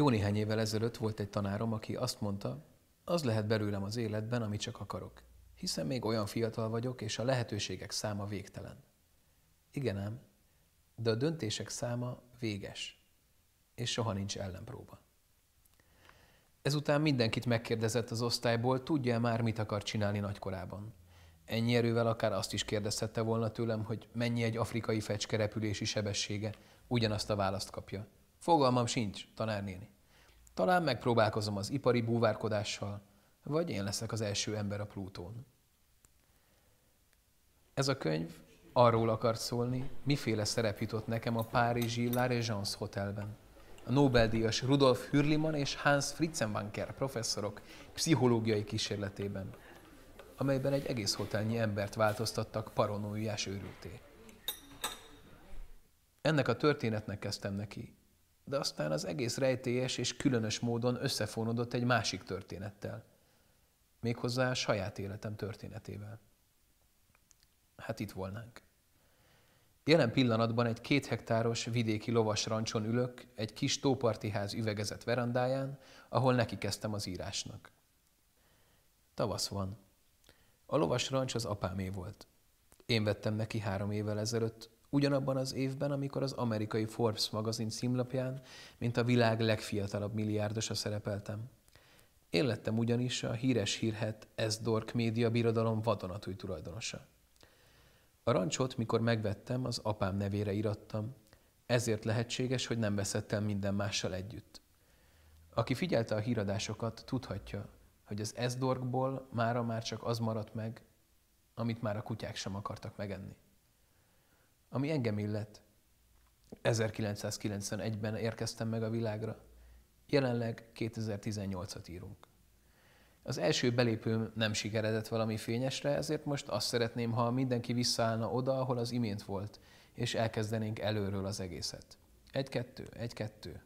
Jó néhány évvel ezelőtt volt egy tanárom, aki azt mondta, az lehet belőlem az életben, amit csak akarok, hiszen még olyan fiatal vagyok, és a lehetőségek száma végtelen. Igen ám, de a döntések száma véges, és soha nincs ellenpróba. Ezután mindenkit megkérdezett az osztályból, tudja-e már, mit akar csinálni nagykorában. Ennyi erővel akár azt is kérdezhette volna tőlem, hogy mennyi egy afrikai fecske repülési sebessége, ugyanazt a választ kapja. Fogalmam sincs, tanárnéni. Talán megpróbálkozom az ipari búvárkodással, vagy én leszek az első ember a Plutón. Ez a könyv arról akart szólni, miféle szerep jutott nekem a párizsi La Régence Hotelben. A Nobel-díjas Rudolf Hürliman és Hans Fritzenbanker professzorok pszichológiai kísérletében, amelyben egy egész hotelnyi embert változtattak paranoiás őrülté. Ennek a történetnek kezdtem neki, de aztán az egész rejtélyes és különös módon összefonódott egy másik történettel, méghozzá a saját életem történetével. Hát itt volnánk. Jelen pillanatban egy két hektáros vidéki lovas rancson ülök, egy kis tópartiház üvegezett verandáján, ahol neki kezdtem az írásnak. Tavasz van. A lovas rancs az apámé volt. Én vettem neki három évvel ezelőtt, ugyanabban az évben, amikor az amerikai Forbes magazin címlapján, mint a világ legfiatalabb milliárdosa szerepeltem. Én lettem ugyanis a híres hírhet Esdork média birodalom vadonatúj tulajdonosa. A rancsot, mikor megvettem, az apám nevére irattam, ezért lehetséges, hogy nem veszettem minden mással együtt. Aki figyelte a híradásokat, tudhatja, hogy az Esdorkból mára már csak az maradt meg, amit már a kutyák sem akartak megenni. Ami engem illet, 1991-ben érkeztem meg a világra, jelenleg 2018-at írunk. Az első belépőm nem sikeredett valami fényesre, ezért most azt szeretném, ha mindenki visszaállna oda, ahol az imént volt, és elkezdenénk előről az egészet. Egy-kettő, egy-kettő.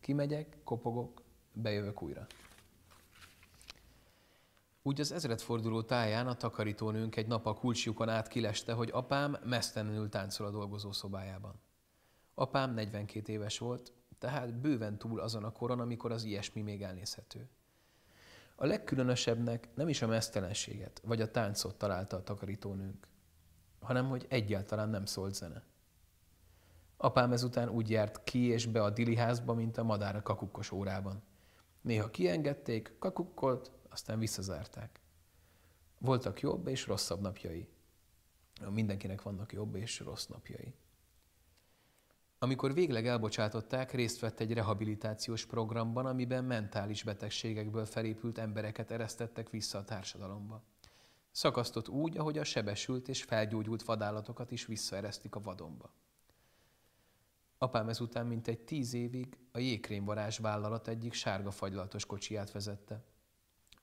Kimegyek, kopogok, bejövök újra. Úgy az ezredforduló táján a takarítónőnk egy nap a kulcsjukon át kileste, hogy apám mesztelenül táncol a dolgozó szobájában. Apám 42 éves volt, tehát bőven túl azon a koron, amikor az ilyesmi még elnézhető. A legkülönösebbnek nem is a mesztelenséget vagy a táncot találta a takarítónőnk, hanem hogy egyáltalán nem szólt zene. Apám ezután úgy járt ki és be a diliházba, mint a madár a kakukkos órában. Néha kiengedték, kakukkolt, aztán visszazárták. Voltak jobb és rosszabb napjai. Mindenkinek vannak jobb és rossz napjai. Amikor végleg elbocsátották, részt vett egy rehabilitációs programban, amiben mentális betegségekből felépült embereket eresztettek vissza a társadalomba. Szakasztott úgy, ahogy a sebesült és felgyógyult vadállatokat is visszaeresztik a vadonba. Apám ezután mintegy tíz évig a jégkrémvarázs vállalat egyik sárga fagylatos kocsiját vezette.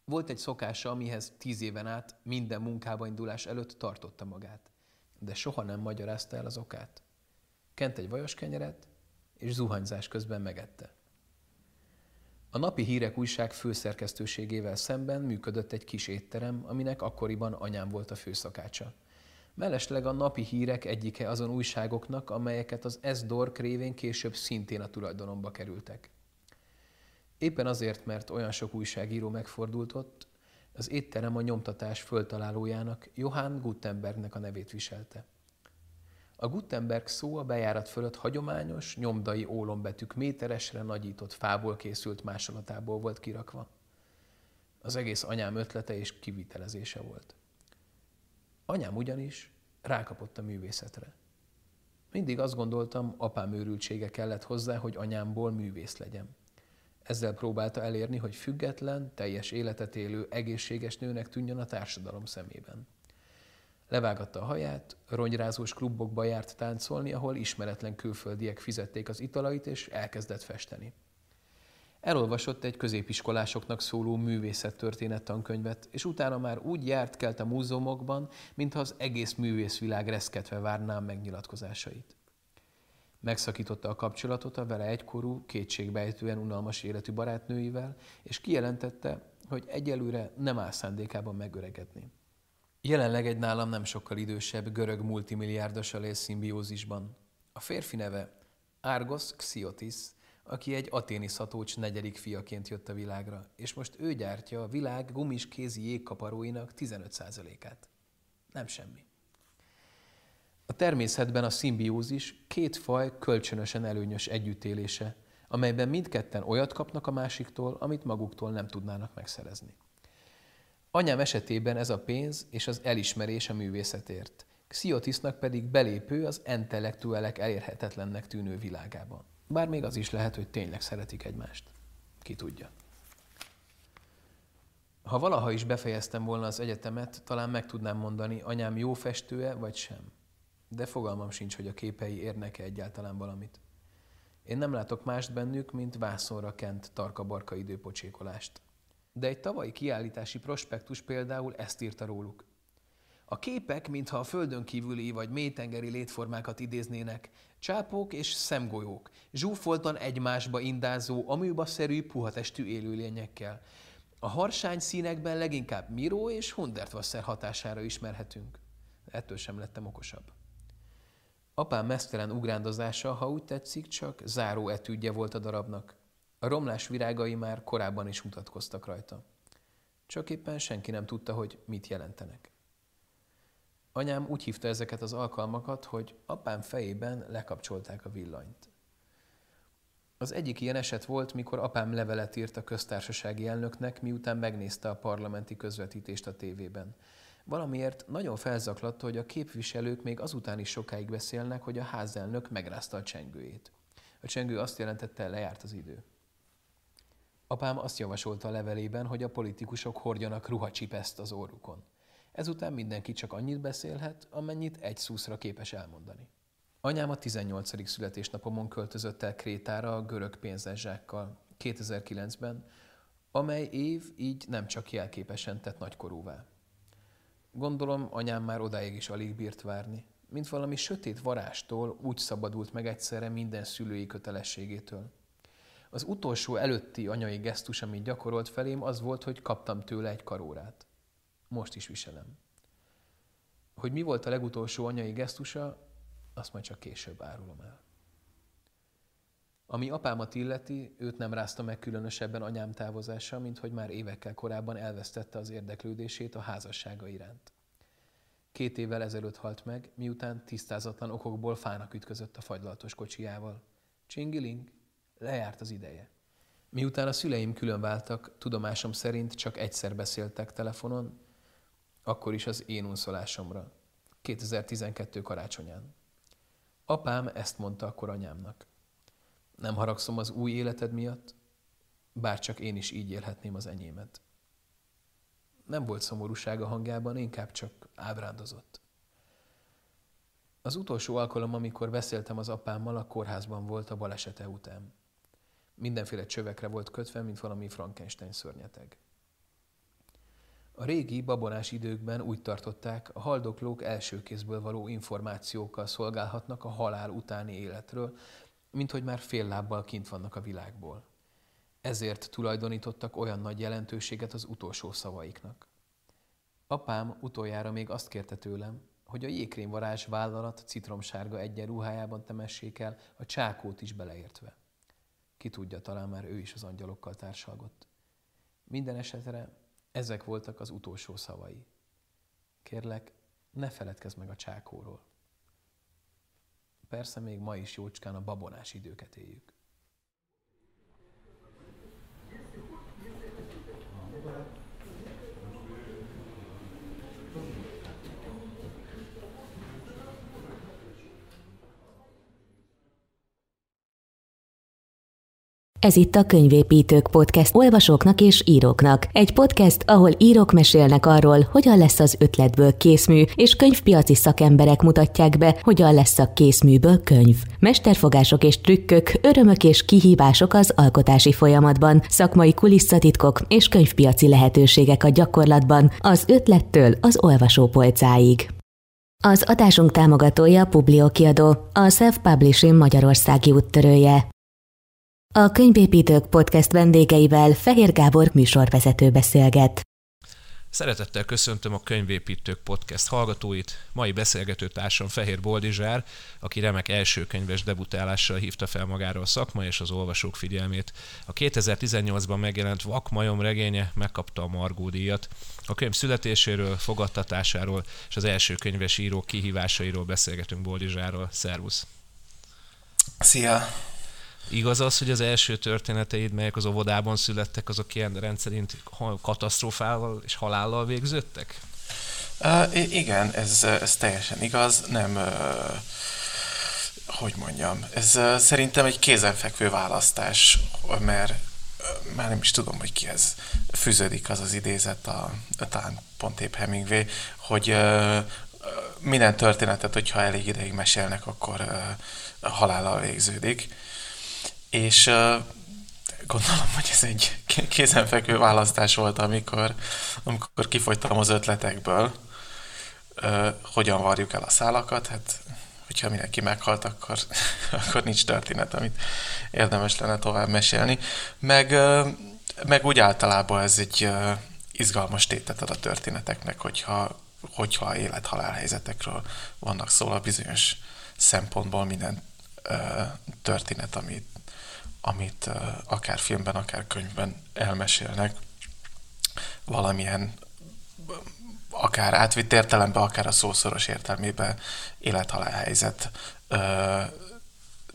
Volt egy szokása, amihez tíz éven át minden munkába indulás előtt tartotta magát, de soha nem magyarázta el az okát kent egy vajos kenyeret, és zuhanyzás közben megette. A napi hírek újság főszerkesztőségével szemben működött egy kis étterem, aminek akkoriban anyám volt a főszakácsa. Mellesleg a napi hírek egyike azon újságoknak, amelyeket az Esdor révén később szintén a tulajdonomba kerültek. Éppen azért, mert olyan sok újságíró megfordult ott, az étterem a nyomtatás föltalálójának, Johann Gutenbergnek a nevét viselte. A Gutenberg szó a bejárat fölött hagyományos, nyomdai ólombetűk méteresre nagyított fából készült másolatából volt kirakva. Az egész anyám ötlete és kivitelezése volt. Anyám ugyanis rákapott a művészetre. Mindig azt gondoltam, apám őrültsége kellett hozzá, hogy anyámból művész legyen. Ezzel próbálta elérni, hogy független, teljes életet élő, egészséges nőnek tűnjön a társadalom szemében. Levágatta a haját, ronyrázós klubokba járt táncolni, ahol ismeretlen külföldiek fizették az italait, és elkezdett festeni. Elolvasott egy középiskolásoknak szóló művészettörténet tankönyvet, és utána már úgy járt kelt a múzeumokban, mintha az egész művészvilág reszketve várná megnyilatkozásait. Megszakította a kapcsolatot a vele egykorú, kétségbejtően unalmas életű barátnőivel, és kijelentette, hogy egyelőre nem áll szándékában megöregedni. Jelenleg egy nálam nem sokkal idősebb görög multimilliárdossal él szimbiózisban. A férfi neve Argos Xiotis, aki egy aténi szatócs negyedik fiaként jött a világra, és most ő gyártja a világ gumis kézi jégkaparóinak 15%-át. Nem semmi. A természetben a szimbiózis két faj kölcsönösen előnyös együttélése, amelyben mindketten olyat kapnak a másiktól, amit maguktól nem tudnának megszerezni. Anyám esetében ez a pénz és az elismerés a művészetért, Xiotisnak pedig belépő az intellektuelek elérhetetlennek tűnő világában. Bár még az is lehet, hogy tényleg szeretik egymást. Ki tudja. Ha valaha is befejeztem volna az egyetemet, talán meg tudnám mondani, anyám jó festőe vagy sem. De fogalmam sincs, hogy a képei érnek-e egyáltalán valamit. Én nem látok mást bennük, mint vászonra kent tarka-barka időpocsékolást. De egy tavalyi kiállítási prospektus például ezt írta róluk. A képek, mintha a földön kívüli vagy mélytengeri létformákat idéznének, csápok és szemgolyók, zsúfoltan egymásba indázó, aműbaszerű, puhatestű élőlényekkel. A harsány színekben leginkább Miró és Hundertwasser hatására ismerhetünk. Ettől sem lettem okosabb. Apám mesztelen ugrándozása, ha úgy tetszik, csak záró etűdje volt a darabnak. A romlás virágai már korábban is mutatkoztak rajta. Csak éppen senki nem tudta, hogy mit jelentenek. Anyám úgy hívta ezeket az alkalmakat, hogy apám fejében lekapcsolták a villanyt. Az egyik ilyen eset volt, mikor apám levelet írt a köztársasági elnöknek, miután megnézte a parlamenti közvetítést a tévében. Valamiért nagyon felzaklatta, hogy a képviselők még azután is sokáig beszélnek, hogy a házelnök megrázta a csengőjét. A csengő azt jelentette, lejárt az idő. Apám azt javasolta a levelében, hogy a politikusok hordjanak ruhacsipeszt az órukon. Ezután mindenki csak annyit beszélhet, amennyit egy szúszra képes elmondani. Anyám a 18. születésnapomon költözött el Krétára a görög pénzeszsákkal 2009-ben, amely év így nem csak jelképesen tett nagykorúvá. Gondolom, anyám már odáig is alig bírt várni, mint valami sötét varástól úgy szabadult meg egyszerre minden szülői kötelességétől. Az utolsó előtti anyai gesztus, amit gyakorolt felém, az volt, hogy kaptam tőle egy karórát. Most is viselem. Hogy mi volt a legutolsó anyai gesztusa, azt majd csak később árulom el. Ami apámat illeti, őt nem rázta meg különösebben anyám távozása, mint hogy már évekkel korábban elvesztette az érdeklődését a házassága iránt. Két évvel ezelőtt halt meg, miután tisztázatlan okokból fának ütközött a fagylaltos kocsijával. Csingiling, lejárt az ideje. Miután a szüleim különváltak, tudomásom szerint csak egyszer beszéltek telefonon, akkor is az én unszolásomra, 2012 karácsonyán. Apám ezt mondta akkor anyámnak. Nem haragszom az új életed miatt, bár csak én is így élhetném az enyémet. Nem volt szomorúság a hangjában, inkább csak ábrándozott. Az utolsó alkalom, amikor beszéltem az apámmal, a kórházban volt a balesete után. Mindenféle csövekre volt kötve, mint valami Frankenstein szörnyeteg. A régi babonás időkben úgy tartották, a haldoklók első kézből való információkkal szolgálhatnak a halál utáni életről, mint hogy már fél lábbal kint vannak a világból. Ezért tulajdonítottak olyan nagy jelentőséget az utolsó szavaiknak. Apám utoljára még azt kérte tőlem, hogy a jégkrémvarázs vállalat citromsárga egyenruhájában temessék el, a csákót is beleértve. Ki tudja, talán már ő is az angyalokkal társalgott. Minden esetre ezek voltak az utolsó szavai. Kérlek, ne feledkezz meg a csákóról. Persze még ma is jócskán a babonás időket éljük. Ez itt a Könyvépítők Podcast olvasóknak és íróknak. Egy podcast, ahol írók mesélnek arról, hogyan lesz az ötletből készmű, és könyvpiaci szakemberek mutatják be, hogyan lesz a készműből könyv. Mesterfogások és trükkök, örömök és kihívások az alkotási folyamatban, szakmai kulisszatitkok és könyvpiaci lehetőségek a gyakorlatban, az ötlettől az olvasópolcáig. Az adásunk támogatója Publio kiadó, a Self-Publishing Magyarországi úttörője. A Könyvépítők podcast vendégeivel Fehér Gábor műsorvezető beszélget. Szeretettel köszöntöm a Könyvépítők Podcast hallgatóit. Mai beszélgető társam Fehér Boldizsár, aki remek első könyves debutálással hívta fel magára a szakma és az olvasók figyelmét. A 2018-ban megjelent Vakmajom regénye megkapta a Margó díjat. A könyv születéséről, fogadtatásáról és az első könyves írók kihívásairól beszélgetünk Boldizsáról. Szervusz! Szia! Igaz az, hogy az első történeteid, melyek az óvodában születtek, azok ilyen rendszerint katasztrófával és halállal végződtek? Uh, igen, ez, ez teljesen igaz. Nem, uh, hogy mondjam, ez uh, szerintem egy kézenfekvő választás, mert már nem is tudom, hogy kihez fűződik az az idézet, a, a talán pont épp Hemingway, hogy uh, minden történetet, hogyha elég ideig mesélnek, akkor uh, halállal végződik és gondolom, hogy ez egy kézenfekvő választás volt, amikor, amikor kifogytam az ötletekből, hogyan varjuk el a szálakat, hát hogyha mindenki meghalt, akkor, akkor nincs történet, amit érdemes lenne tovább mesélni. Meg, meg úgy általában ez egy izgalmas tétet ad a történeteknek, hogyha, hogyha élet-halál helyzetekről vannak szó a bizonyos szempontból minden történet, amit amit akár filmben, akár könyvben elmesélnek, valamilyen akár átvitt értelemben, akár a szószoros értelmében élethalál helyzet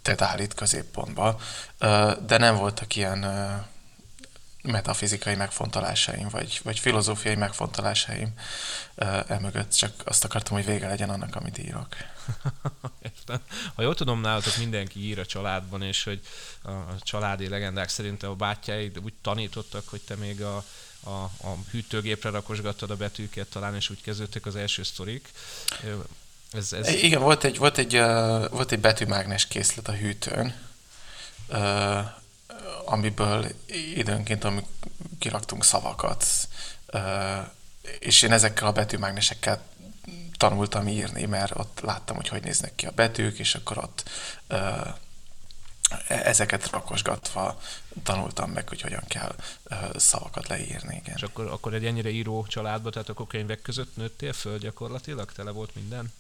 tehát állít középpontba, de nem voltak ilyen metafizikai megfontolásaim, vagy, vagy filozófiai megfontolásaim emögött, csak azt akartam, hogy vége legyen annak, amit írok. Értem. Ha jól tudom, nálatok mindenki ír a családban, és hogy a családi legendák szerint a bátyáid úgy tanítottak, hogy te még a, a, a hűtőgépre rakosgattad a betűket talán, és úgy kezdődtek az első sztorik. Ez, ez... Igen, volt egy, volt egy, uh, volt egy betűmágnes készlet a hűtőn, uh, amiből időnként amik kiraktunk szavakat, és én ezekkel a betűmágnesekkel tanultam írni, mert ott láttam, hogy hogy néznek ki a betűk, és akkor ott uh, ezeket rakosgatva tanultam meg, hogy hogyan kell szavakat leírni. Igen. És akkor, akkor egy ennyire író családba, tehát akkor könyvek között nőttél föl gyakorlatilag? Tele volt minden?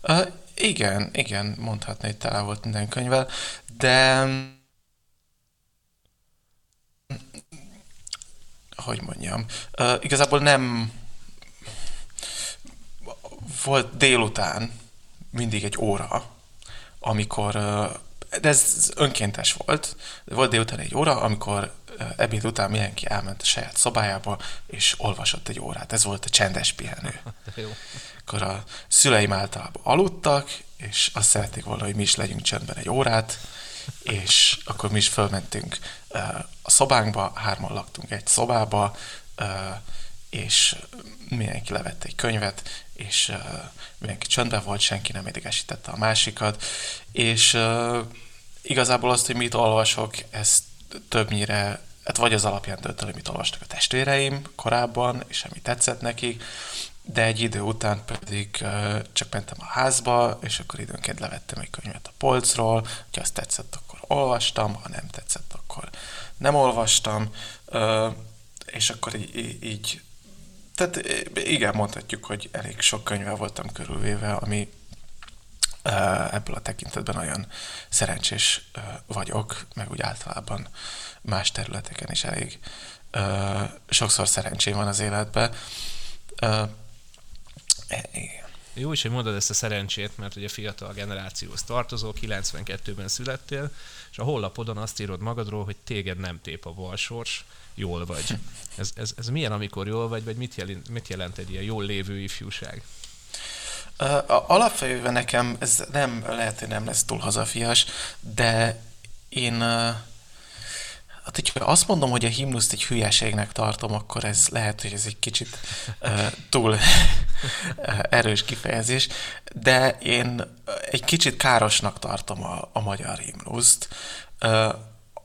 Uh, igen, igen, mondhatni, hogy tele volt minden könyvvel, de hogy mondjam, uh, igazából nem volt délután mindig egy óra, amikor, de ez önkéntes volt, volt délután egy óra, amikor ebéd után mindenki elment a saját szobájába, és olvasott egy órát. Ez volt a csendes pihenő. Akkor a szüleim általában aludtak, és azt szerették volna, hogy mi is legyünk csendben egy órát, és akkor mi is fölmentünk a szobánkba, hárman laktunk egy szobába, és mindenki levett egy könyvet, és mindenki csöndben volt, senki nem idegesítette a másikat, és igazából azt, hogy mit olvasok, ez többnyire, hát vagy az alapján dönt el, hogy mit olvastak a testvéreim korábban, és ami tetszett nekik, de egy idő után pedig csak mentem a házba, és akkor időnként levettem egy könyvet a polcról, hogy azt tetszett, akkor olvastam, ha nem tetszett, akkor nem olvastam, és akkor így, így tehát igen, mondhatjuk, hogy elég sok könyvvel voltam körülvéve, ami ebből a tekintetben olyan szerencsés vagyok, meg úgy általában más területeken is elég sokszor szerencsém van az életben. Igen. Jó is, hogy mondod ezt a szerencsét, mert ugye fiatal generációhoz tartozó, 92-ben születtél, és a hollapodon azt írod magadról, hogy téged nem tép a valsors, jól vagy. Ez, ez, ez milyen, amikor jól vagy, vagy mit jelent, mit jelent egy ilyen jól lévő ifjúság? Alapvetően nekem ez nem, lehet, hogy nem lesz túl hazafias, de én Hát, hogyha azt mondom, hogy a himnuszt egy hülyeségnek tartom, akkor ez lehet, hogy ez egy kicsit uh, túl erős kifejezés, de én egy kicsit károsnak tartom a, a magyar himnuszt,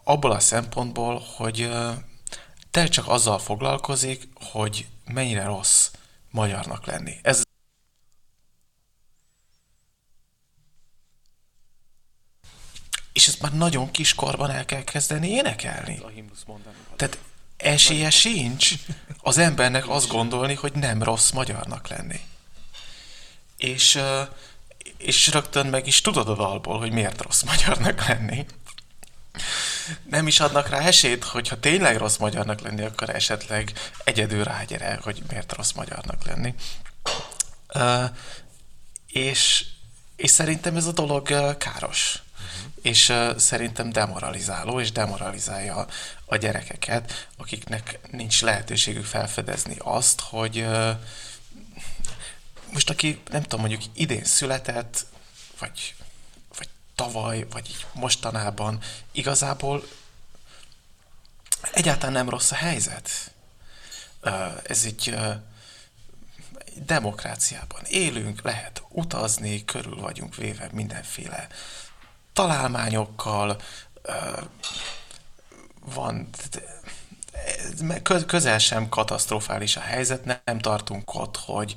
abból a szempontból, hogy te csak azzal foglalkozik, hogy mennyire rossz magyarnak lenni. Ez és ezt már nagyon kiskorban el kell kezdeni énekelni. A himnusz mondani. Tehát esélye sincs az embernek azt gondolni, hogy nem rossz magyarnak lenni. És, és rögtön meg is tudod a dalból, hogy miért rossz magyarnak lenni. Nem is adnak rá esélyt, hogyha tényleg rossz magyarnak lenni, akkor esetleg egyedül rágyere, hogy miért rossz magyarnak lenni. Uh, és, és szerintem ez a dolog káros. És szerintem demoralizáló, és demoralizálja a gyerekeket, akiknek nincs lehetőségük felfedezni azt, hogy uh, most aki, nem tudom, mondjuk idén született, vagy, vagy tavaly, vagy így mostanában, igazából egyáltalán nem rossz a helyzet. Ez így demokráciában élünk, lehet utazni, körül vagyunk véve mindenféle találmányokkal, van közel sem katasztrofális a helyzet, nem tartunk ott, hogy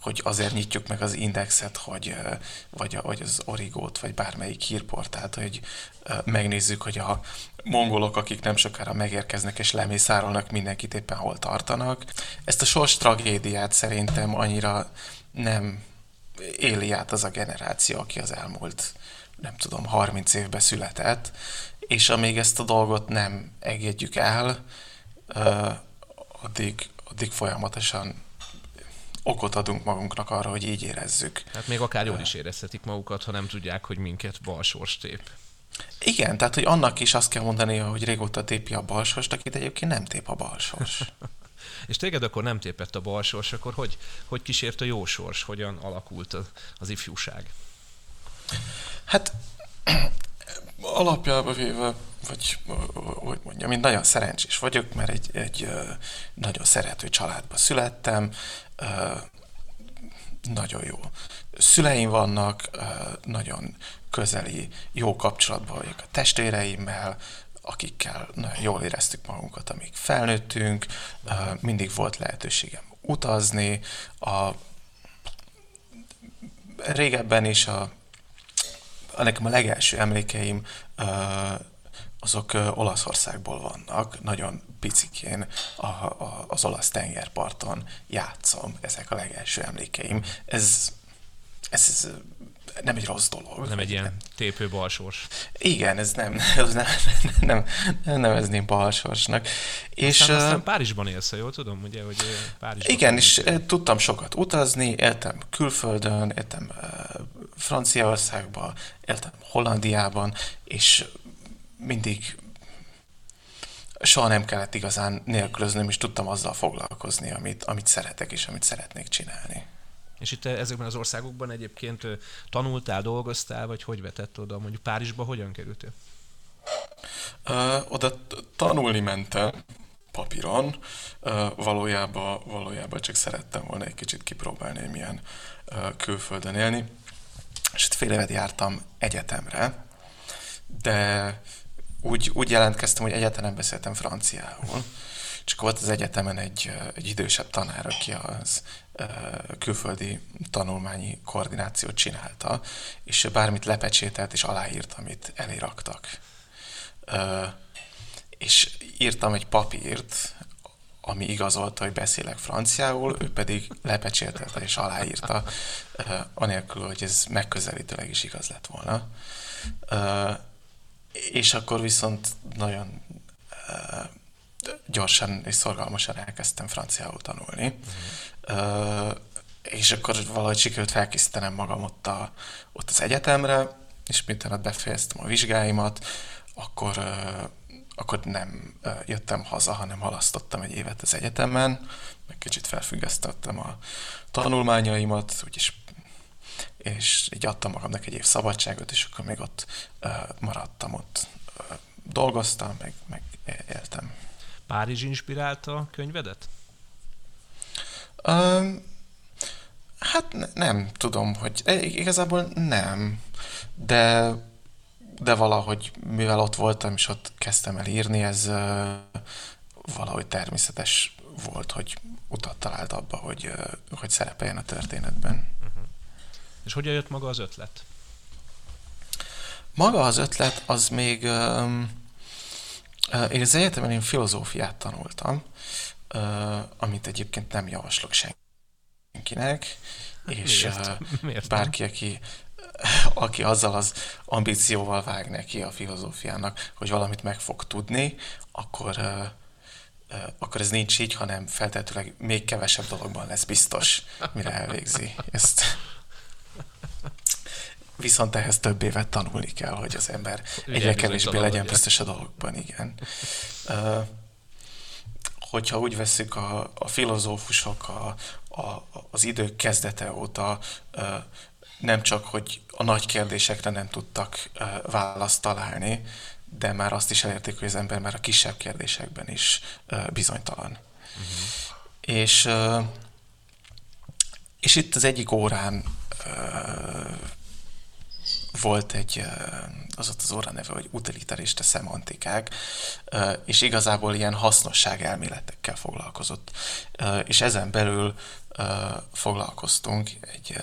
hogy azért nyitjuk meg az indexet, hogy, vagy, vagy az origót, vagy bármelyik hírportált, hogy megnézzük, hogy a mongolok, akik nem sokára megérkeznek és lemészárolnak mindenkit éppen hol tartanak. Ezt a sors tragédiát szerintem annyira nem éli át az a generáció, aki az elmúlt, nem tudom, 30 évben született, és amíg ezt a dolgot nem engedjük el, addig, addig folyamatosan okot adunk magunknak arra, hogy így érezzük. Hát még akár jól is érezhetik magukat, ha nem tudják, hogy minket balsors tép. Igen, tehát hogy annak is azt kell mondania, hogy régóta tépi a balsorst, akit egyébként nem tép a balsors. És téged akkor nem tépett a balsors, akkor hogy, hogy kísért a jó sors? Hogyan alakult az, az ifjúság? Hát alapjában véve, vagy hogy mondjam, én nagyon szerencsés vagyok, mert egy, egy nagyon szerető családba születtem, nagyon jó szüleim vannak, nagyon közeli, jó kapcsolatban vagyok a testvéreimmel, akikkel nagyon jól éreztük magunkat, amíg felnőttünk, mindig volt lehetőségem utazni, a régebben is a nekem a legelső emlékeim azok Olaszországból vannak, nagyon picikén a, a, az olasz tengerparton játszom, ezek a legelső emlékeim. Ez, ez nem egy rossz dolog. Nem egy ilyen tépő balsors. Igen, ez nem, ez nem, nem, nem nevezném balsorsnak. És aztán, aztán Párizsban élsz, jól tudom, ugye, hogy Párizsban. Igen, és tudtam sokat utazni, éltem külföldön, éltem Franciaországban, éltem Hollandiában, és mindig soha nem kellett igazán nélkülöznöm, és tudtam azzal foglalkozni, amit, amit szeretek, és amit szeretnék csinálni. És itt ezekben az országokban egyébként tanultál, dolgoztál, vagy hogy vetett oda? Mondjuk Párizsba hogyan kerültél? Oda tanulni mentem papíron, valójában, valójában csak szerettem volna egy kicsit kipróbálni, hogy milyen külföldön élni. És itt fél évet jártam egyetemre, de úgy, úgy jelentkeztem, hogy egyáltalán nem beszéltem franciául. Csak volt az egyetemen egy, egy idősebb tanár, aki az külföldi tanulmányi koordinációt csinálta, és bármit lepecsételt és aláírt, amit eléraktak. És írtam egy papírt, ami igazolta, hogy beszélek franciául, ő pedig lepecsételte és aláírta, anélkül, hogy ez megközelítőleg is igaz lett volna. És akkor viszont nagyon gyorsan és szorgalmasan elkezdtem franciául tanulni. Uh-huh. Uh, és akkor valahogy sikerült felkészítenem magam ott, a, ott az egyetemre, és miután befejeztem a vizsgáimat, akkor, akkor nem jöttem haza, hanem halasztottam egy évet az egyetemen, meg kicsit felfüggesztettem a tanulmányaimat, úgyis és így adtam magamnak egy év szabadságot, és akkor még ott maradtam, ott dolgoztam, meg, meg éltem. Párizs inspirálta a könyvedet? Um, hát ne, nem tudom, hogy igazából nem, de de valahogy, mivel ott voltam, és ott kezdtem el írni, ez uh, valahogy természetes volt, hogy utat talált abba, hogy, uh, hogy szerepeljen a történetben. És hogyan jött maga az ötlet? Maga az ötlet az még Én az egyetemen én filozófiát tanultam, amit egyébként nem javaslok senkinek, és Miért? Miért bárki, aki aki azzal az ambícióval vág neki a filozófiának, hogy valamit meg fog tudni, akkor, akkor ez nincs így, hanem feltétlenül még kevesebb dologban lesz biztos, mire elvégzi ezt. Viszont ehhez több évet tanulni kell, hogy az ember egyre kevésbé legyen biztos a dolgokban, igen. Hogyha úgy veszük a, a filozófusok a, a, az idők kezdete óta nem csak, hogy a nagy kérdésekre nem tudtak választ találni, de már azt is elérték, hogy az ember már a kisebb kérdésekben is bizonytalan. Uh-huh. És, és itt az egyik órán volt egy, az ott az óra neve, hogy utilitarista szemantikák, és igazából ilyen hasznosság elméletekkel foglalkozott. És ezen belül foglalkoztunk egy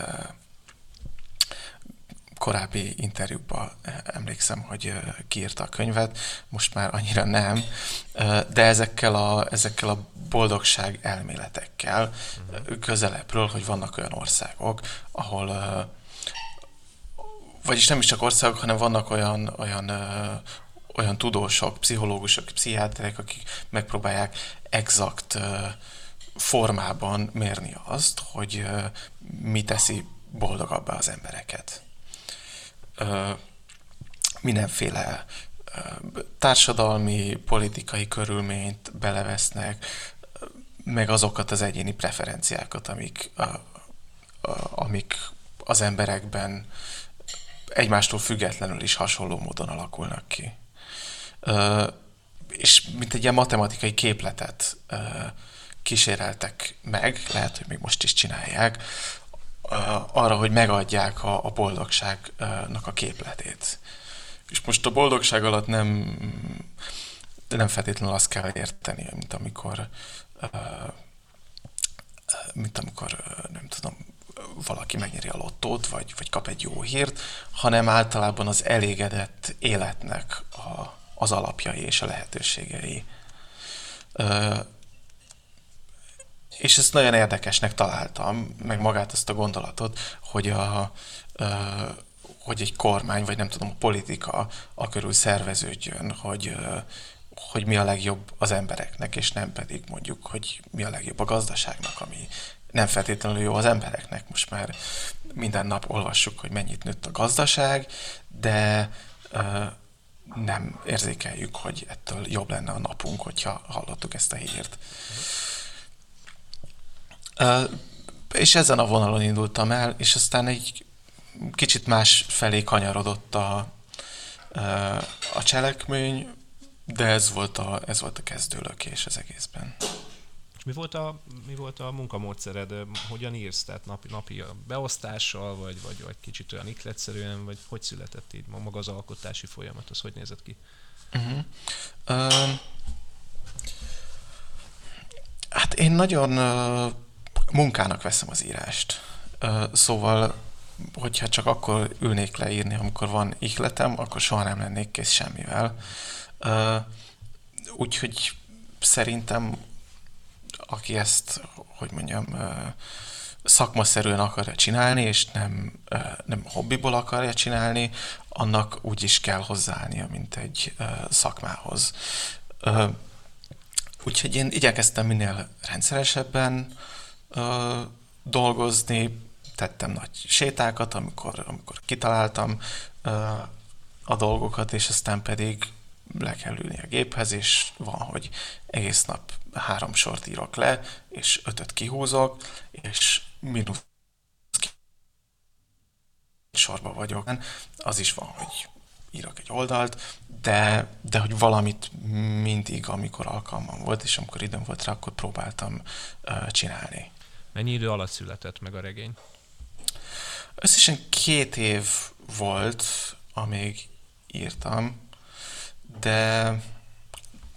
korábbi interjúkban emlékszem, hogy kiírta a könyvet, most már annyira nem, de ezekkel a, ezekkel a boldogság elméletekkel uh-huh. közelebbről, hogy vannak olyan országok, ahol vagyis nem is csak országok, hanem vannak olyan, olyan, olyan tudósok, pszichológusok, pszichiáterek, akik megpróbálják exakt formában mérni azt, hogy mi teszi boldogabbá az embereket. Mindenféle társadalmi, politikai körülményt belevesznek, meg azokat az egyéni preferenciákat, amik, amik az emberekben egymástól függetlenül is hasonló módon alakulnak ki. És mint egy ilyen matematikai képletet kíséreltek meg, lehet, hogy még most is csinálják, arra, hogy megadják a, a boldogságnak a képletét. És most a boldogság alatt nem, nem feltétlenül azt kell érteni, mint amikor mint amikor, nem tudom, valaki megnyeri a lottót, vagy, vagy kap egy jó hírt, hanem általában az elégedett életnek a, az alapjai és a lehetőségei. És ezt nagyon érdekesnek találtam, meg magát azt a gondolatot, hogy, a, hogy egy kormány, vagy nem tudom, a politika a körül szerveződjön, hogy, hogy mi a legjobb az embereknek, és nem pedig mondjuk, hogy mi a legjobb a gazdaságnak, ami nem feltétlenül jó az embereknek. Most már minden nap olvassuk, hogy mennyit nőtt a gazdaság, de nem érzékeljük, hogy ettől jobb lenne a napunk, hogyha hallottuk ezt a hírt. És ezen a vonalon indultam el, és aztán egy kicsit más felé kanyarodott a, a cselekmény, de ez volt a, ez volt a kezdőlökés az egészben. Mi volt a, mi volt a munkamódszered? Hogyan írsz? Tehát napi, napi beosztással, vagy, vagy, vagy kicsit olyan ikletszerűen, vagy hogy született így maga az alkotási folyamat? Az hogy nézett ki? Uh-huh. Uh, hát én nagyon uh, munkának veszem az írást. Szóval, hogyha csak akkor ülnék leírni, amikor van ihletem, akkor soha nem lennék kész semmivel. Úgyhogy szerintem, aki ezt, hogy mondjam, szakmaszerűen akarja csinálni, és nem, nem hobbiból akarja csinálni, annak úgy is kell hozzáállnia, mint egy szakmához. Úgyhogy én igyekeztem minél rendszeresebben dolgozni, tettem nagy sétákat, amikor, amikor kitaláltam a dolgokat, és aztán pedig le kell ülni a géphez, és van, hogy egész nap három sort írok le, és ötöt kihúzok, és mínusz sorba vagyok. Az is van, hogy írok egy oldalt, de, de hogy valamit mindig, amikor alkalmam volt, és amikor időm volt rá, akkor próbáltam uh, csinálni. Mennyi idő alatt született meg a regény? Összesen két év volt, amíg írtam, de,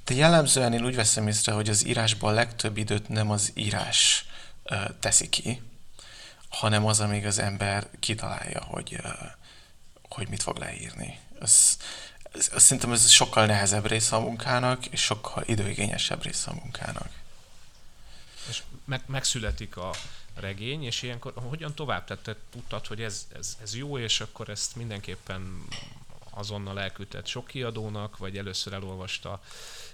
de jellemzően én úgy veszem észre, hogy az írásban a legtöbb időt nem az írás teszi ki, hanem az, amíg az ember kitalálja, hogy, hogy mit fog leírni. Ez, Szerintem ez sokkal nehezebb része a munkának, és sokkal időigényesebb része a munkának. És meg, megszületik a regény, és ilyenkor hogyan tovább? Tehát te tudtad, hogy ez, ez, ez jó, és akkor ezt mindenképpen azonnal elküldted sok kiadónak, vagy először elolvasta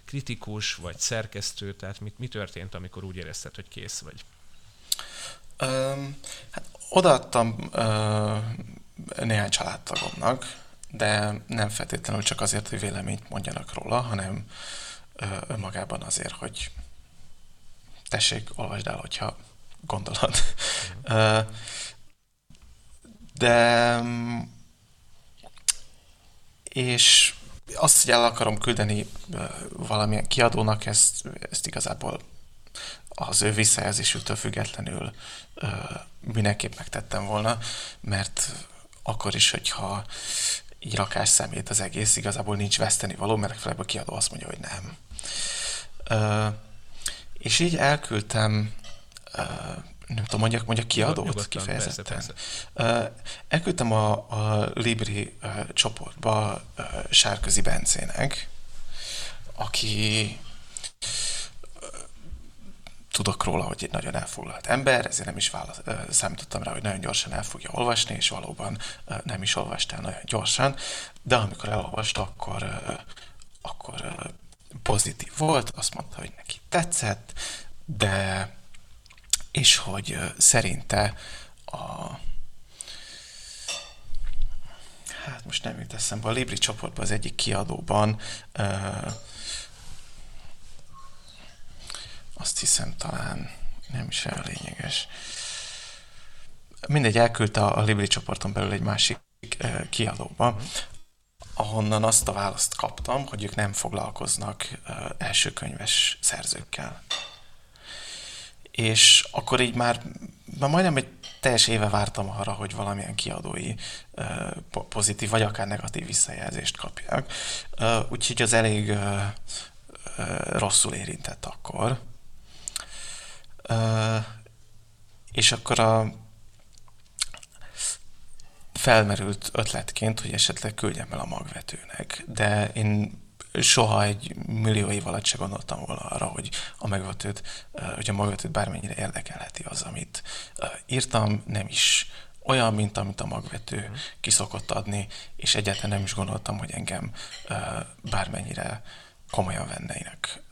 kritikus, vagy szerkesztő, tehát mit, mi történt, amikor úgy érezted, hogy kész vagy? Um, hát odaadtam uh, néhány családtagomnak, de nem feltétlenül csak azért, hogy véleményt mondjanak róla, hanem uh, önmagában azért, hogy tessék, olvasd el, hogyha gondolod. Uh, de és azt, hogy el akarom küldeni valamilyen kiadónak, ezt, ezt igazából az ő visszajelzésüktől függetlenül mindenképp megtettem volna, mert akkor is, hogyha így rakás szemét az egész, igazából nincs veszteni való, mert legfeljebb a kiadó azt mondja, hogy nem. és így elküldtem nem tudom, mondjak, mondjak kiadót kifejezetten. Persze, persze. Elküldtem a, a Libri csoportba Sárközi Bencének, aki tudok róla, hogy egy nagyon elfoglalt ember, ezért nem is válasz, számítottam rá, hogy nagyon gyorsan el fogja olvasni, és valóban nem is olvastál nagyon gyorsan, de amikor elolvast, akkor, akkor pozitív volt, azt mondta, hogy neki tetszett, de és hogy szerinte a hát most nem jut eszembe, a Libri csoportban az egyik kiadóban azt hiszem talán nem is olyan lényeges. Mindegy, elküldte a Libri csoporton belül egy másik kiadóba, ahonnan azt a választ kaptam, hogy ők nem foglalkoznak elsőkönyves szerzőkkel és akkor így már, már majdnem egy teljes éve vártam arra, hogy valamilyen kiadói pozitív, vagy akár negatív visszajelzést kapjak. Úgyhogy az elég rosszul érintett akkor. És akkor a felmerült ötletként, hogy esetleg küldjem el a magvetőnek, de én soha egy millió év alatt se gondoltam volna arra, hogy a megvetőt, hogy a magvetőt bármennyire érdekelheti az, amit írtam, nem is olyan, mint amit a magvető mhm. kiszokott adni, és egyáltalán nem is gondoltam, hogy engem bármennyire komolyan vennének.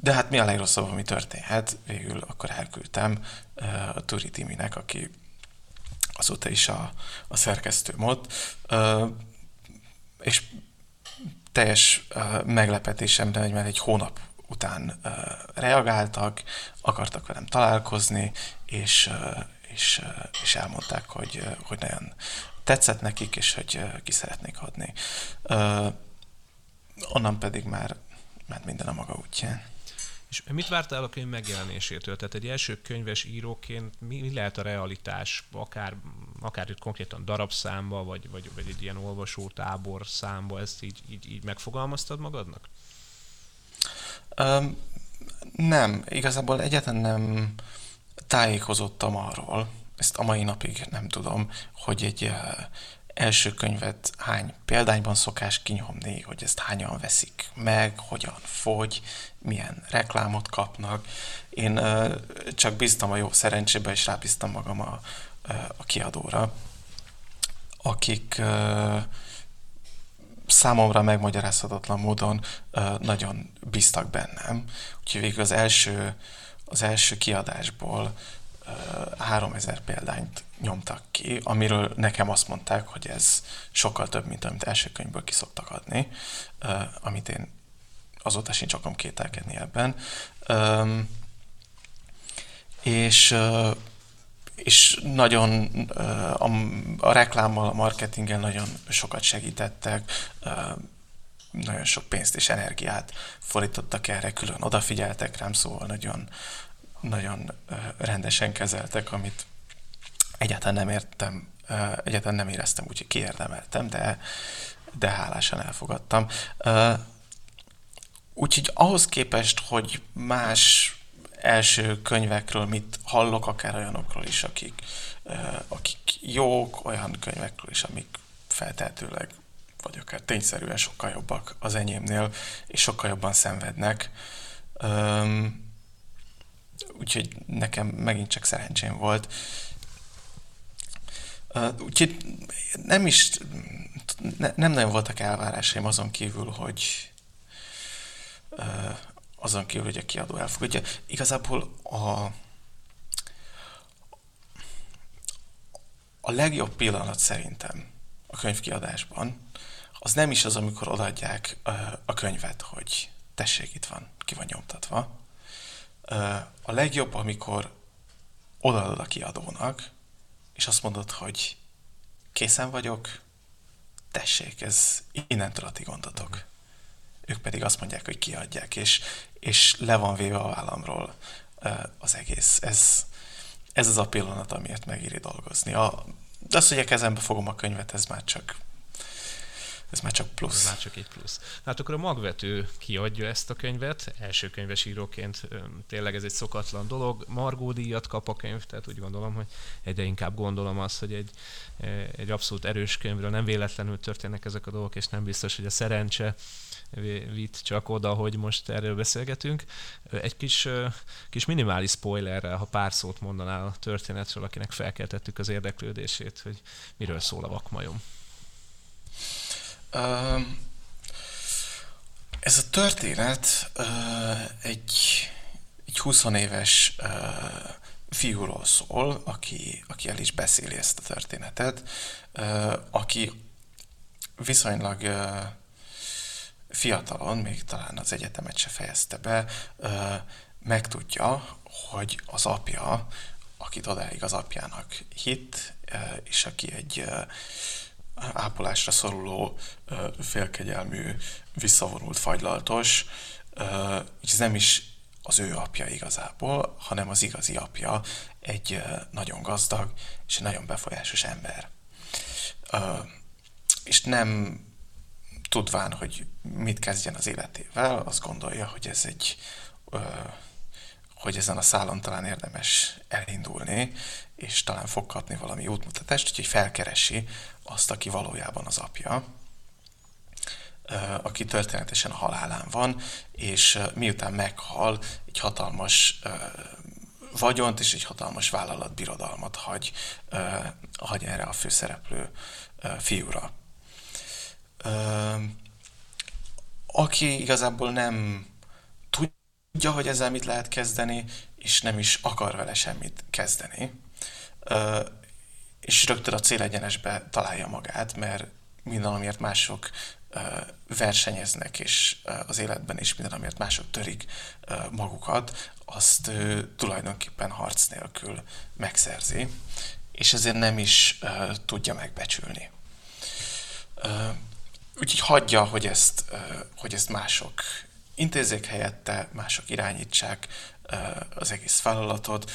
De hát mi a legrosszabb, ami történhet? Végül akkor elküldtem a Turi Timinek, aki azóta is a, a szerkesztő mod, és teljes uh, meglepetésemre, hogy már egy hónap után reagáltak, akartak velem találkozni, és, és, uh, és elmondták, hogy, hogy nagyon tetszett nekik, és hogy uh, ki szeretnék adni. Uh, onnan pedig már ment minden a maga útján. És mit vártál a könyv megjelenésétől? Tehát egy első könyves íróként mi, mi lehet a realitás, akár, akár itt konkrétan darabszámba, vagy, vagy, vagy egy ilyen olvasótábor számba, ezt így, így, így megfogalmaztad magadnak? Um, nem, igazából egyetlen nem tájékozottam arról, ezt a mai napig nem tudom, hogy egy első könyvet hány példányban szokás kinyomni, hogy ezt hányan veszik meg, hogyan fogy, milyen reklámot kapnak. Én csak bíztam a jó szerencsébe, és rábíztam magam a, a kiadóra, akik számomra megmagyarázhatatlan módon nagyon bíztak bennem. Úgyhogy végül az első, az első kiadásból 3000 példányt nyomtak ki, amiről nekem azt mondták, hogy ez sokkal több, mint amit első könyvből ki szoktak adni, amit én azóta sincs akom kételkedni ebben. És és nagyon a, a reklámmal, a marketinggel nagyon sokat segítettek, nagyon sok pénzt és energiát fordítottak erre, külön odafigyeltek rám, szóval nagyon, nagyon rendesen kezeltek, amit egyáltalán nem értem, egyáltalán nem éreztem úgy, hogy kiérdemeltem, de, de hálásan elfogadtam. Úgyhogy ahhoz képest, hogy más első könyvekről mit hallok, akár olyanokról is, akik, akik jók, olyan könyvekről is, amik feltehetőleg vagy akár tényszerűen sokkal jobbak az enyémnél, és sokkal jobban szenvednek. Um, úgyhogy nekem megint csak szerencsém volt. Uh, úgyhogy nem is, ne, nem nagyon voltak elvárásaim azon kívül, hogy uh, azon kívül, hogy a kiadó elfogadja. Igazából a, a legjobb pillanat szerintem a könyvkiadásban, az nem is az, amikor odaadják a könyvet, hogy tessék, itt van, ki van nyomtatva. A legjobb, amikor odaadod a kiadónak, és azt mondod, hogy készen vagyok, tessék, ez innentől a ti gondotok. Ők pedig azt mondják, hogy kiadják, és, és le van véve a vállamról az egész. Ez, ez az a pillanat, amiért megéri dolgozni. A, de az, hogy a kezembe fogom a könyvet, ez már csak ez már csak plusz. Ez már csak egy plusz. Hát akkor a magvető kiadja ezt a könyvet, első könyves íróként tényleg ez egy szokatlan dolog. Margó díjat kap a könyv, tehát úgy gondolom, hogy egyre inkább gondolom azt, hogy egy, egy abszolút erős könyvről nem véletlenül történnek ezek a dolgok, és nem biztos, hogy a szerencse vitt csak oda, hogy most erről beszélgetünk. Egy kis, kis minimális spoilerrel, ha pár szót mondanál a történetről, akinek felkeltettük az érdeklődését, hogy miről szól a vakmajom. Ez a történet egy, egy 20 éves fiúról szól, aki, aki el is beszéli ezt a történetet, aki viszonylag fiatalon, még talán az egyetemet se fejezte be, megtudja, hogy az apja, akit odáig az apjának hit, és aki egy ápolásra szoruló, félkegyelmű, visszavonult fagylaltos, és ez nem is az ő apja igazából, hanem az igazi apja egy nagyon gazdag és nagyon befolyásos ember. És nem tudván, hogy mit kezdjen az életével, azt gondolja, hogy ez egy hogy ezen a szálon talán érdemes elindulni, és talán fog kapni valami útmutatást, úgyhogy felkeresi azt, aki valójában az apja, aki történetesen a halálán van, és miután meghal, egy hatalmas vagyont és egy hatalmas vállalatbirodalmat hagy, hagy erre a főszereplő fiúra. Aki igazából nem tudja, hogy ezzel mit lehet kezdeni, és nem is akar vele semmit kezdeni, és rögtön a célegyenesbe találja magát, mert minden, amiért mások versenyeznek, és az életben is minden, amiért mások törik magukat, azt tulajdonképpen harc nélkül megszerzi, és ezért nem is tudja megbecsülni. Úgyhogy hagyja, hogy ezt, hogy ezt mások intézzék helyette, mások irányítsák az egész feladatot.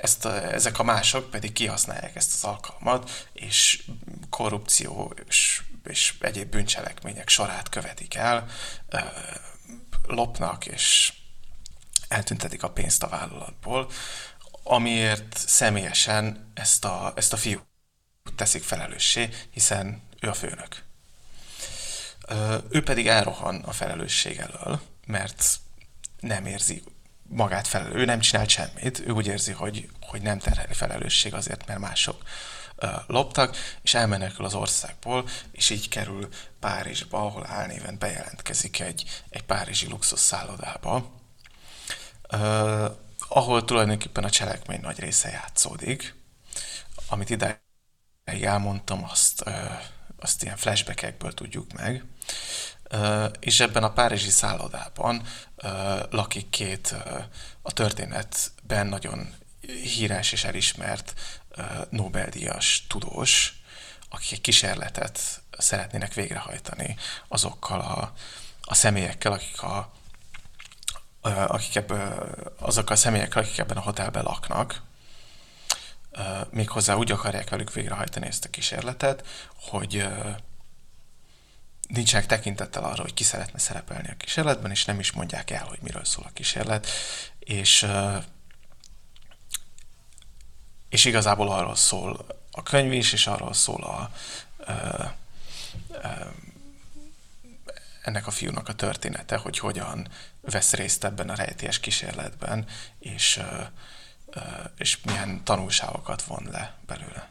Ezt a, ezek a mások pedig kihasználják ezt az alkalmat, és korrupció és, és egyéb bűncselekmények sorát követik el, lopnak és eltüntetik a pénzt a vállalatból, amiért személyesen ezt a, ezt a fiú teszik felelőssé, hiszen ő a főnök. Ő pedig elrohan a felelősség elől, mert nem érzi magát felelő, ő nem csinált semmit, ő úgy érzi, hogy, hogy nem terheli felelősség azért, mert mások loptak, és elmenekül az országból, és így kerül Párizsba, ahol álnéven bejelentkezik egy, egy párizsi luxus szállodába, uh, ahol tulajdonképpen a cselekmény nagy része játszódik, amit idáig elmondtam, azt uh, azt ilyen flashbackekből tudjuk meg. És ebben a párizsi szállodában lakik két a történetben nagyon híres és elismert Nobel-díjas tudós, akik egy kísérletet szeretnének végrehajtani azokkal a, a személyekkel, akik a, akik ebből, azokkal a személyekkel, akik ebben a hotelben laknak, méghozzá úgy akarják velük végrehajtani ezt a kísérletet, hogy nincsenek tekintettel arra, hogy ki szeretne szerepelni a kísérletben, és nem is mondják el, hogy miről szól a kísérlet, és, és igazából arról szól a könyv is, és arról szól a, ennek a fiúnak a története, hogy hogyan vesz részt ebben a rejtélyes kísérletben, és, és milyen tanulságokat von le belőle.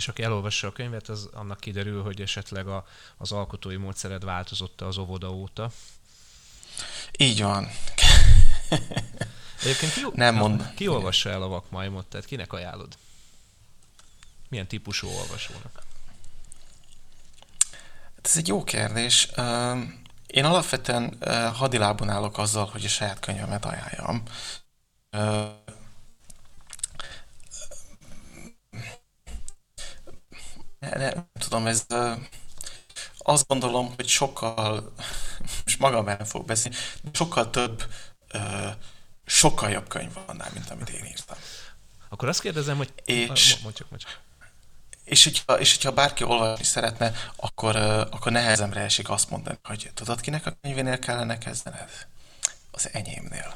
És aki elolvassa a könyvet, az annak kiderül, hogy esetleg a, az alkotói módszered változott az óvoda óta. Így van. Egyébként ki, Nem mond. ki olvassa el a vakmajmot, tehát kinek ajánlod? Milyen típusú olvasónak? Hát ez egy jó kérdés. Én alapvetően hadilában állok azzal, hogy a saját könyvemet ajánljam. Nem tudom, ez azt gondolom, hogy sokkal, most magam el fog beszélni, sokkal több, sokkal jobb könyv van annál, mint amit én írtam. Akkor azt kérdezem, hogy... És, mondj csak, mondj csak. És hogyha, és hogyha bárki olvasni szeretne, akkor, akkor nehezemre esik azt mondani, hogy tudod, kinek a könyvénél kellene kezdened? Az enyémnél.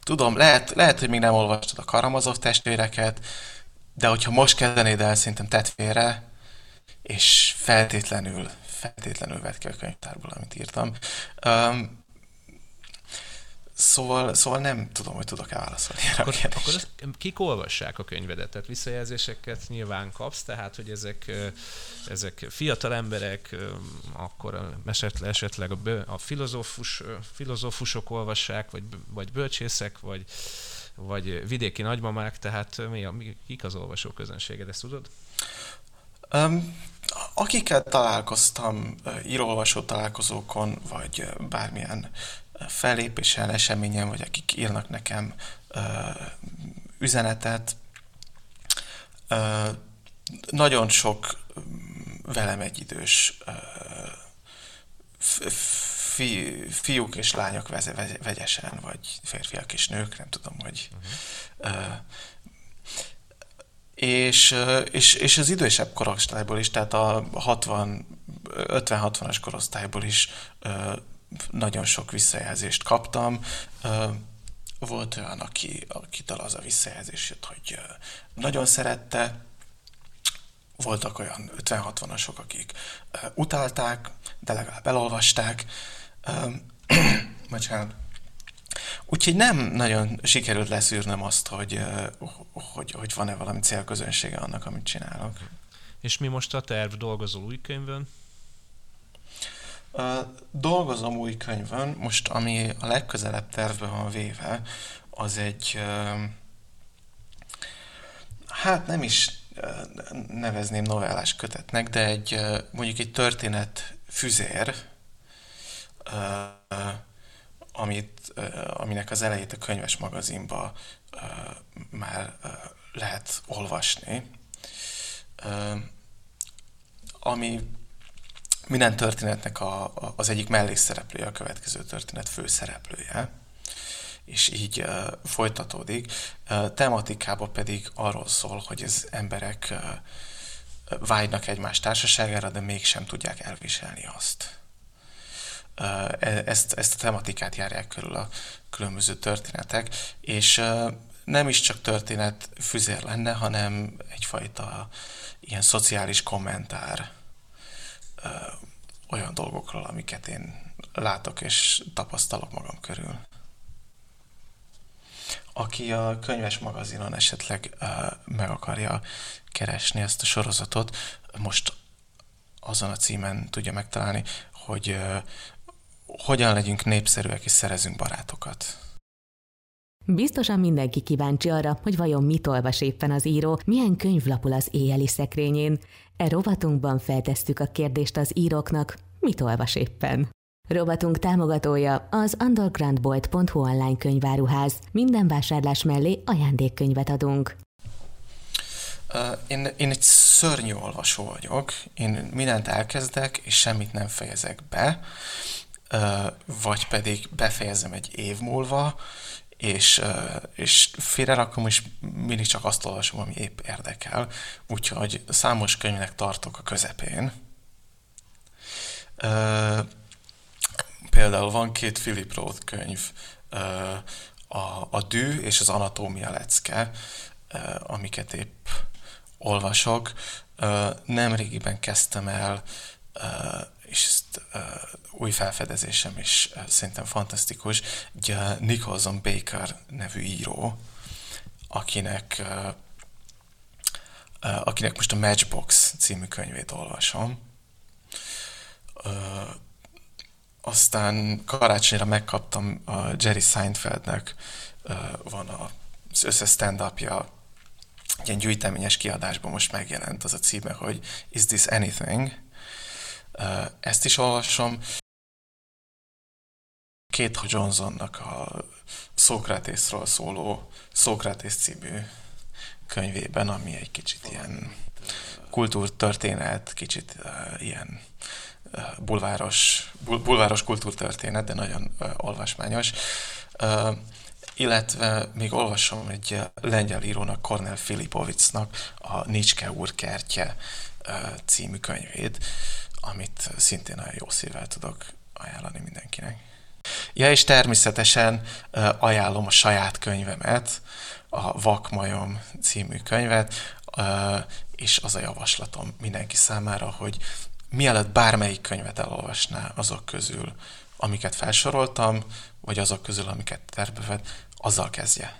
Tudom, lehet, lehet, hogy még nem olvastad a Karamazov testvéreket, de hogyha most kezdenéd el, szerintem tett félre, és feltétlenül, feltétlenül vett ki a könyvtárból, amit írtam. Um, Szóval, szóval nem tudom, hogy tudok-e válaszolni erre akkor, a akkor ezt, kik olvassák a könyvedet? Tehát visszajelzéseket nyilván kapsz, tehát hogy ezek, ezek fiatal emberek, akkor esetleg, esetleg a, a filozófus, filozófusok olvassák, vagy, vagy bölcsészek, vagy, vagy vidéki nagymamák, tehát mi a, mi, kik az olvasó közönséged, ezt tudod? Um, akikkel találkoztam írólvasó találkozókon, vagy bármilyen fellépésen, eseményen, vagy akik írnak nekem üzenetet. Nagyon sok velem egyidős fi, fiúk és lányok vegyesen, vagy férfiak és nők, nem tudom, hogy uh-huh. És, és, és az idősebb korosztályból is, tehát a 60, 50-60-as korosztályból is nagyon sok visszajelzést kaptam. Volt olyan, aki, akitől az a visszajelzés jött, hogy nagyon szerette, voltak olyan 50-60-asok, akik utálták, de legalább elolvasták. Bocsánat. Úgyhogy nem nagyon sikerült leszűrnem azt, hogy, hogy, hogy van-e valami célközönsége annak, amit csinálok. És mi most a terv? Dolgozol új könyvön? Dolgozom új könyvön, most ami a legközelebb tervbe van véve, az egy, hát nem is nevezném novellás kötetnek, de egy mondjuk egy történet füzér, amit, aminek az elejét a könyves magazinba már lehet olvasni, ami minden történetnek a, az egyik mellékszereplője, a következő történet főszereplője, és így folytatódik. Uh, tematikában pedig arról szól, hogy az emberek uh, vágynak egymás társaságára, de mégsem tudják elviselni azt. Uh, ezt, ezt a tematikát járják körül a különböző történetek, és nem is csak történet füzér lenne, hanem egyfajta ilyen szociális kommentár olyan dolgokról, amiket én látok és tapasztalok magam körül. Aki a könyves magazinon esetleg uh, meg akarja keresni ezt a sorozatot, most azon a címen tudja megtalálni, hogy uh, hogyan legyünk népszerűek és szerezünk barátokat. Biztosan mindenki kíváncsi arra, hogy vajon mit olvas éppen az író, milyen könyv lapul az éjjeli szekrényén. E rovatunkban feltesszük a kérdést az íróknak, mit olvas éppen. Rovatunk támogatója az undergroundbolt.hu online könyváruház. Minden vásárlás mellé ajándékkönyvet adunk. Én, én egy szörnyű olvasó vagyok. Én mindent elkezdek, és semmit nem fejezek be, vagy pedig befejezem egy év múlva, és, és félrerakom, és mindig csak azt olvasom, ami épp érdekel. Úgyhogy számos könyvnek tartok a közepén. Például van két Philip Roth könyv, a, a Dű és az Anatómia lecke, amiket épp olvasok. Nemrégiben kezdtem el és ezt új felfedezésem is szerintem fantasztikus. Ugye Nicholson Baker nevű író, akinek akinek most a Matchbox című könyvét olvasom. Aztán karácsonyra megkaptam a Jerry Seinfeldnek van az összes stand-upja, ilyen gyűjteményes kiadásban most megjelent az a címe, hogy Is This Anything? Ezt is olvasom. Kate Johnsonnak a Szókratészról szóló Szókratész című könyvében, ami egy kicsit ilyen kultúrtörténet, kicsit uh, ilyen uh, bulváros, bul, bulváros kultúrtörténet, de nagyon uh, olvasmányos. Uh, illetve még olvasom egy lengyel írónak, Kornel Filipovicnak a Nicske úr kertje című könyvét, amit szintén nagyon jó szívvel tudok ajánlani mindenkinek. Ja, és természetesen ajánlom a saját könyvemet, a Vakmajom című könyvet, és az a javaslatom mindenki számára, hogy mielőtt bármelyik könyvet elolvasná azok közül, amiket felsoroltam, vagy azok közül, amiket terve azzal kezdje.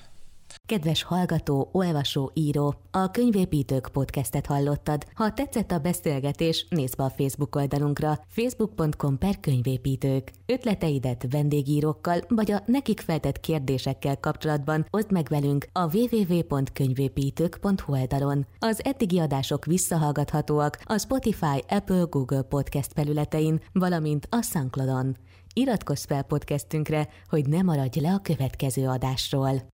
Kedves hallgató, olvasó, író, a Könyvépítők podcastet hallottad. Ha tetszett a beszélgetés, nézd be a Facebook oldalunkra, facebook.com per könyvépítők. Ötleteidet vendégírókkal, vagy a nekik feltett kérdésekkel kapcsolatban oszd meg velünk a www.könyvépítők.hu oldalon. Az eddigi adások visszahallgathatóak a Spotify, Apple, Google podcast felületein, valamint a SoundCloudon. Iratkozz fel podcastünkre, hogy ne maradj le a következő adásról.